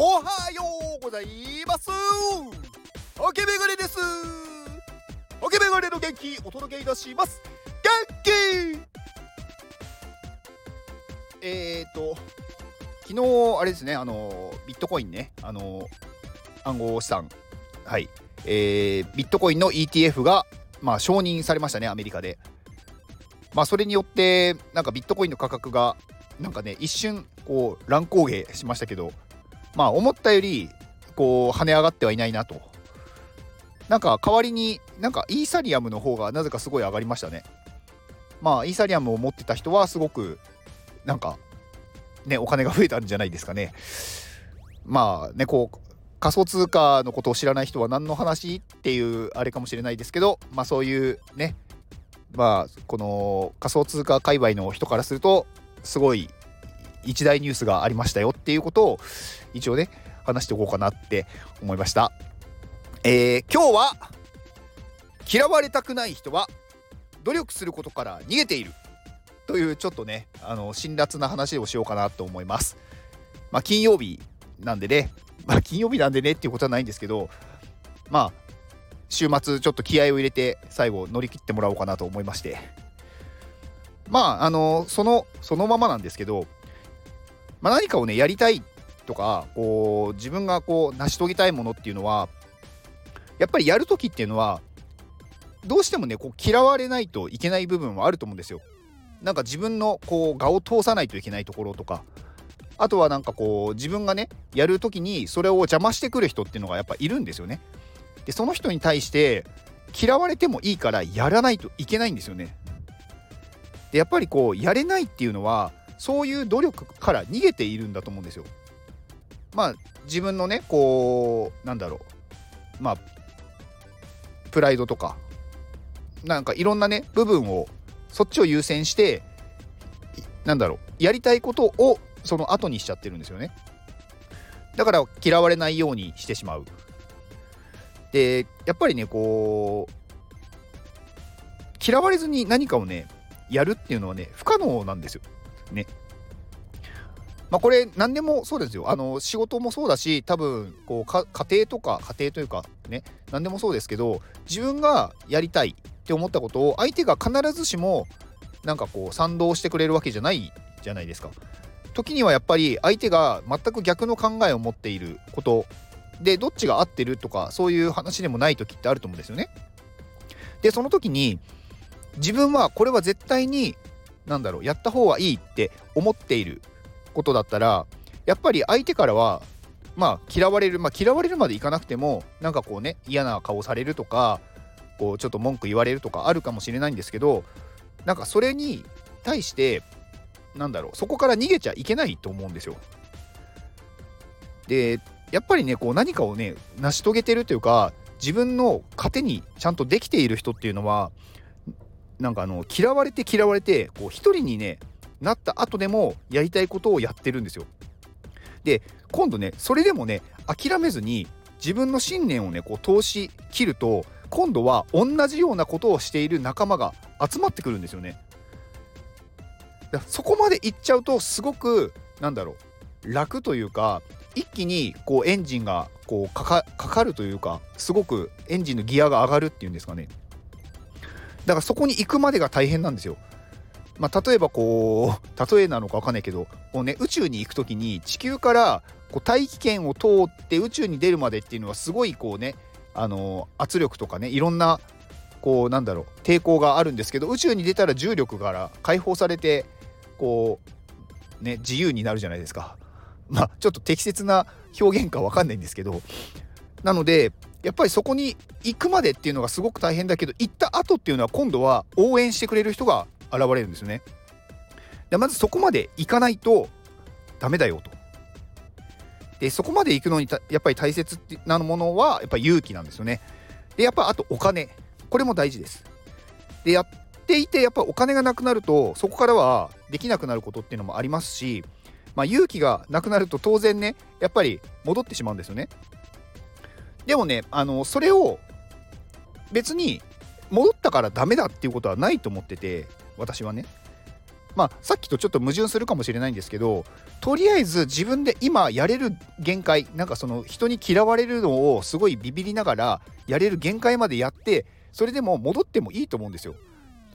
おはようございます。オケメガネです。オケメガネの元気お届けいたします。元気。えーと昨日あれですねあのビットコインねあの暗号資産。はい。えー、ビットコインの ETF がまあ承認されましたねアメリカで。まあそれによってなんかビットコインの価格がなんかね一瞬こう乱高下しましたけど。まあ思ったよりこう跳ね上がってはいないなと。なんか代わりになんかイーサリアムの方がなぜかすごい上がりましたね。まあイーサリアムを持ってた人はすごくなんかねお金が増えたんじゃないですかね。まあねこう仮想通貨のことを知らない人は何の話っていうあれかもしれないですけどまあそういうねまあこの仮想通貨界隈の人からするとすごい一大ニュースがありましたよっていうことを一応ね話しておこうかなって思いました。えー、今日は嫌われたくない人は努力することから逃げているというちょっとねあの辛辣な話をしようかなと思います。まあ、金曜日なんでね、まあ、金曜日なんでねっていうことはないんですけどまあ週末ちょっと気合を入れて最後乗り切ってもらおうかなと思いましてまああのそのそのままなんですけどまあ、何かをねやりたいとかこう自分がこう成し遂げたいものっていうのはやっぱりやる時っていうのはどうしてもねこう嫌われないといけない部分はあると思うんですよ。なんか自分のこう我を通さないといけないところとかあとはなんかこう自分がねやる時にそれを邪魔してくる人っていうのがやっぱいるんですよね。でその人に対して嫌われてもいいからやらないといけないんですよね。でやっぱりこうやれないっていうのはそういう努力から逃げているんだと思うんですよ。まあ自分のねこうなんだろうまあプライドとかなんかいろんなね部分をそっちを優先してなんだろうやりたいことをその後にしちゃってるんですよね。だから嫌われないようにしてしまう。でやっぱりねこう嫌われずに何かをねやるっていうのはね不可能なんですよ。ね。まあ、これ何でもそうですよ。あの仕事もそうだし多分こう家庭とか家庭というかね何でもそうですけど自分がやりたいって思ったことを相手が必ずしもなんかこう賛同してくれるわけじゃないじゃないですか。時にはやっぱり相手が全く逆の考えを持っていることでどっちが合ってるとかそういう話でもない時ってあると思うんですよね。でその時に自分はこれは絶対になんだろうやった方がいいって思っていることだったらやっぱり相手からはまあ嫌われるまあ嫌われるまでいかなくてもなんかこうね嫌な顔されるとかこうちょっと文句言われるとかあるかもしれないんですけどなんかそれに対してなんだろうそこから逃げちゃいけないと思うんですよ。でやっぱりねこう何かをね成し遂げてるというか自分の糧にちゃんとできている人っていうのはなんかあの嫌われて嫌われてこう一人にねなった後でもやりたいことをやってるんですよ。で今度ねそれでもね諦めずに自分の信念をねこう通し切ると今度は同じようなことをしている仲間が集まってくるんですよね。そこまでいっちゃうとすごくなんだろう楽というか一気にこうエンジンがこうかかるというかすごくエンジンのギアが上がるっていうんですかねだからそこに行くまでが大変なんですよ。まあ、例えばこう 例えなのか分かんないけどこう、ね、宇宙に行く時に地球からこう大気圏を通って宇宙に出るまでっていうのはすごいこうねあの圧力とかねいろんなこうなんだろう抵抗があるんですけど宇宙に出たら重力から解放されてこうね自由になるじゃないですか。まあちょっと適切な表現か分かんないんですけどなのでやっぱりそこに行くまでっていうのがすごく大変だけど行った後っていうのは今度は応援してくれる人が現れるんですよね。でまずそこまで行かないとダメだよと。でそこまで行くのにやっぱり大切なものはやっぱ勇気なんですよね。でやっぱあとお金これも大事です。でやっていてやっぱお金がなくなるとそこからはできなくなることっていうのもありますし、まあ、勇気がなくなると当然ねやっぱり戻ってしまうんですよね。でもねあのそれを別に戻ったからダメだっていうことはないと思ってて私はねまあさっきとちょっと矛盾するかもしれないんですけどとりあえず自分で今やれる限界なんかその人に嫌われるのをすごいビビりながらやれる限界までやってそれでも戻ってもいいと思うんですよ。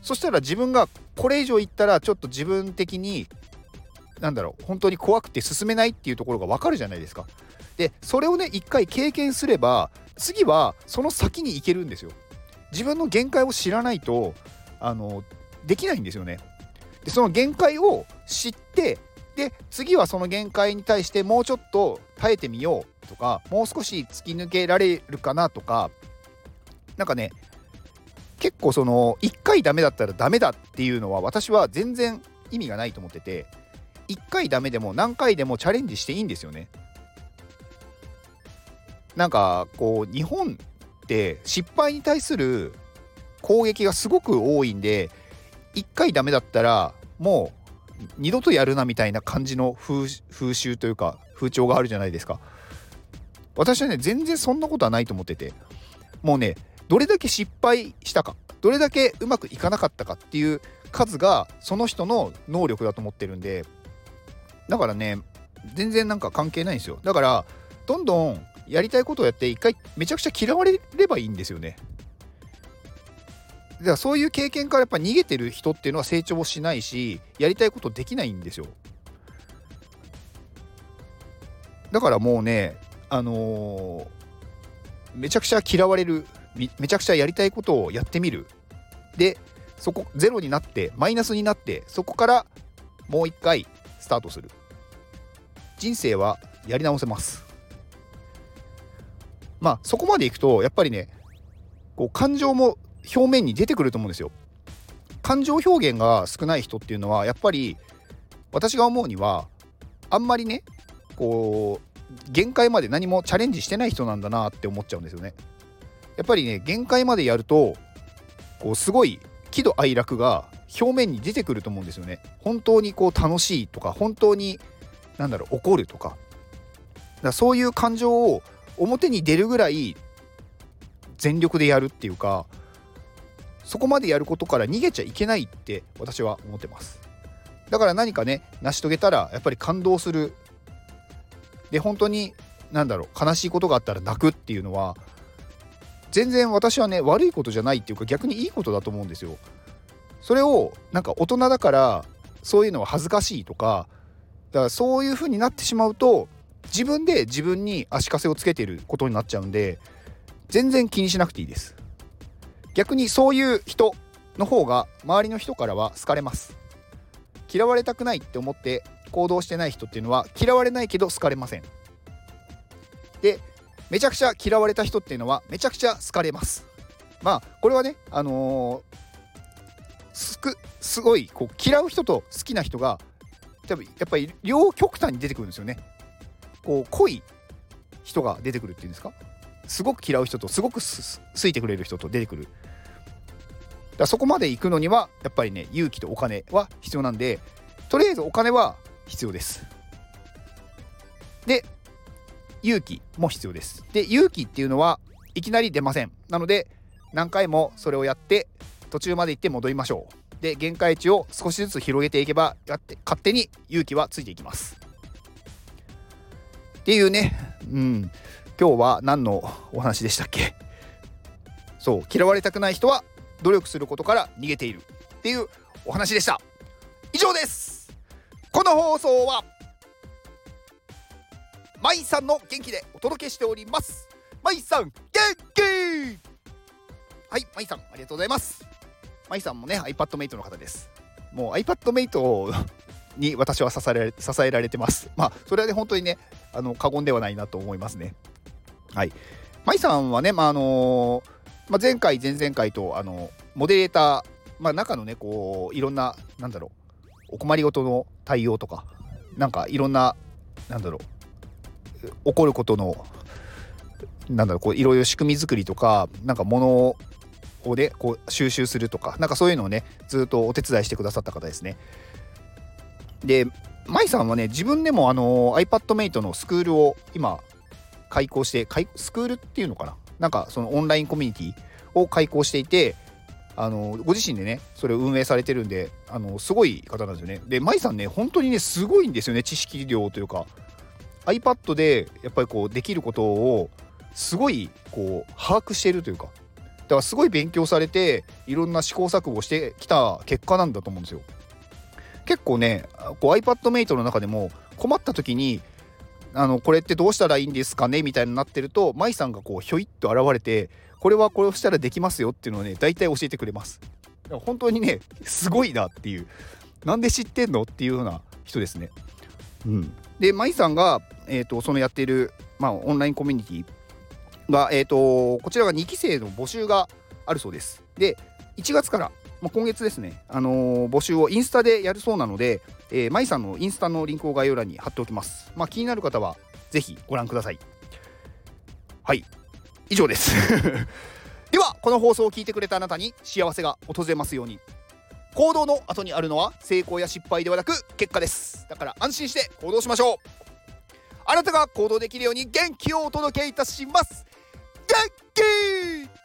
そしたら自分がこれ以上いったらちょっと自分的になんだろう本当に怖くて進めないっていうところが分かるじゃないですか。でそれをね一回経験すれば次はその先に行けるんですよ。自分の限界を知らないとあのできないんですよね。でその限界を知ってで次はその限界に対してもうちょっと耐えてみようとかもう少し突き抜けられるかなとかなんかね結構その1回ダメだったらダメだっていうのは私は全然意味がないと思ってて1回ダメでも何回でもチャレンジしていいんですよね。なんかこう日本って失敗に対する攻撃がすごく多いんで1回ダメだったらもう二度とやるなみたいな感じの風習というか風潮があるじゃないですか私はね全然そんなことはないと思っててもうねどれだけ失敗したかどれだけうまくいかなかったかっていう数がその人の能力だと思ってるんでだからね全然なんか関係ないんですよ。だからどんどんやりたいことをやって一回めちゃくちゃ嫌われればいいんですよね。だからそういう経験からやっぱ逃げてる人っていうのは成長しないしやりたいことできないんですよ。だからもうねあのー、めちゃくちゃ嫌われるめちゃくちゃやりたいことをやってみる。でそこゼロになってマイナスになってそこからもう一回スタートする人生はやり直せますまあそこまでいくとやっぱりねこう感情も表面に出てくると思うんですよ。感情表現が少ない人っていうのはやっぱり私が思うにはあんまりねこう限界まで何もチャレンジしてない人なんだなって思っちゃうんですよね。やっぱりね限界までやるとこうすごい喜怒哀楽が表面に出てくると思うんですよね。本当にこう楽しいとか本当に何だろう怒るとか。だそういう感情を表に出るぐらい全力でやるっていうかそこまでやることから逃げちゃいけないって私は思ってます。だから何かね成し遂げたらやっぱり感動する。で本当に何だろう悲しいことがあったら泣くっていうのは全然私はね悪いことじゃないっていうか逆にいいことだと思うんですよ。それをなんか大人だからそういうのは恥ずかしいとかだからそういう風になってしまうと自分で自分に足かせをつけてることになっちゃうんで全然気にしなくていいです。逆にそういう人の方が周りの人からは好かれます。嫌われたくないって思って行動してない人っていうのは嫌われないけど好かれません。でめちゃくちゃ嫌われた人っていうのはめちゃくちゃ好かれます。まあこれはねあのー、すくすごいこう嫌う人と好きな人が多分やっぱり両極端に出てくるんですよね。こう濃い人が出てくるっていうんですか？すごく嫌う人とすごく好いてくれる人と出てくる。だそこまで行くのにはやっぱりね勇気とお金は必要なんでとりあえずお金は必要です。で勇気も必要です。で勇気っていうのはいきなり出ません。なので何回もそれをやって途中まで行って戻りましょう。で限界値を少しずつ広げていけばやって勝手に勇気はついていきます。っていうね。うん。今日は何のお話でしたっけ？そう。嫌われたくない人は努力することから逃げている。っていうお話でした。以上です。この放送はマイさんの元気でお届けしております。マイさん元気！はいマイさんありがとうございます。マイさんもね iPadMate の方です。もう iPadMate に私は支えられ支えられてます。まあそれはね本当にねあの過言ではないなと思いますね。はい。舞さんはね、まあ、あのまあ、前回、前々回と、あの、モデレーター、まあ、中のね、こう、いろんな、なんだろう、お困りごとの対応とか、なんかいろんな、なんだろう、起こることの、なんだろう、こう、いろいろ仕組み作りとか、なんか物をね、こう、収集するとか、なんかそういうのをね、ずっとお手伝いしてくださった方ですね。で、舞さんはね、自分でもあの iPadMate のスクールを今開講してスクールっていうのかな？なんかそのオンラインコミュニティを開講していてあのご自身でねそれを運営されてるんであのすごい方なんですよね。で舞さんね本当にねすごいんですよね知識量というか。iPad でやっぱりこうできることをすごいこう把握しているというか。からすごい勉強されていろんな試行錯誤してきた結果なんだと思うんですよ。結構ねこう iPadMate の中でも困った時にあのこれってどうしたらいいんですかね？みたいになってると舞さんがこうひょいっと現れてこれはこれをしたらできますよっていうのをね大体教えてくれます。本当にねすごいなっていう。なんで知ってんのっていうような人ですね。うん。で舞さんが、えーと、そのやっている、まあ、オンラインコミュニティが、えーと、こちらが2期生の募集があるそうですで1月からまあ、今月ですね、あのー、募集をインスタでやるそうなので、えー、マイさんのインスタのリンクを概要欄に貼っておきます。まあ、気になる方はぜひご覧ください。はい、以上です。では、この放送を聞いてくれたあなたに幸せが訪れますように。行動の後にあるのは成功や失敗ではなく結果です。だから安心して行動しましょう。あなたが行動できるように元気をお届けいたします。元気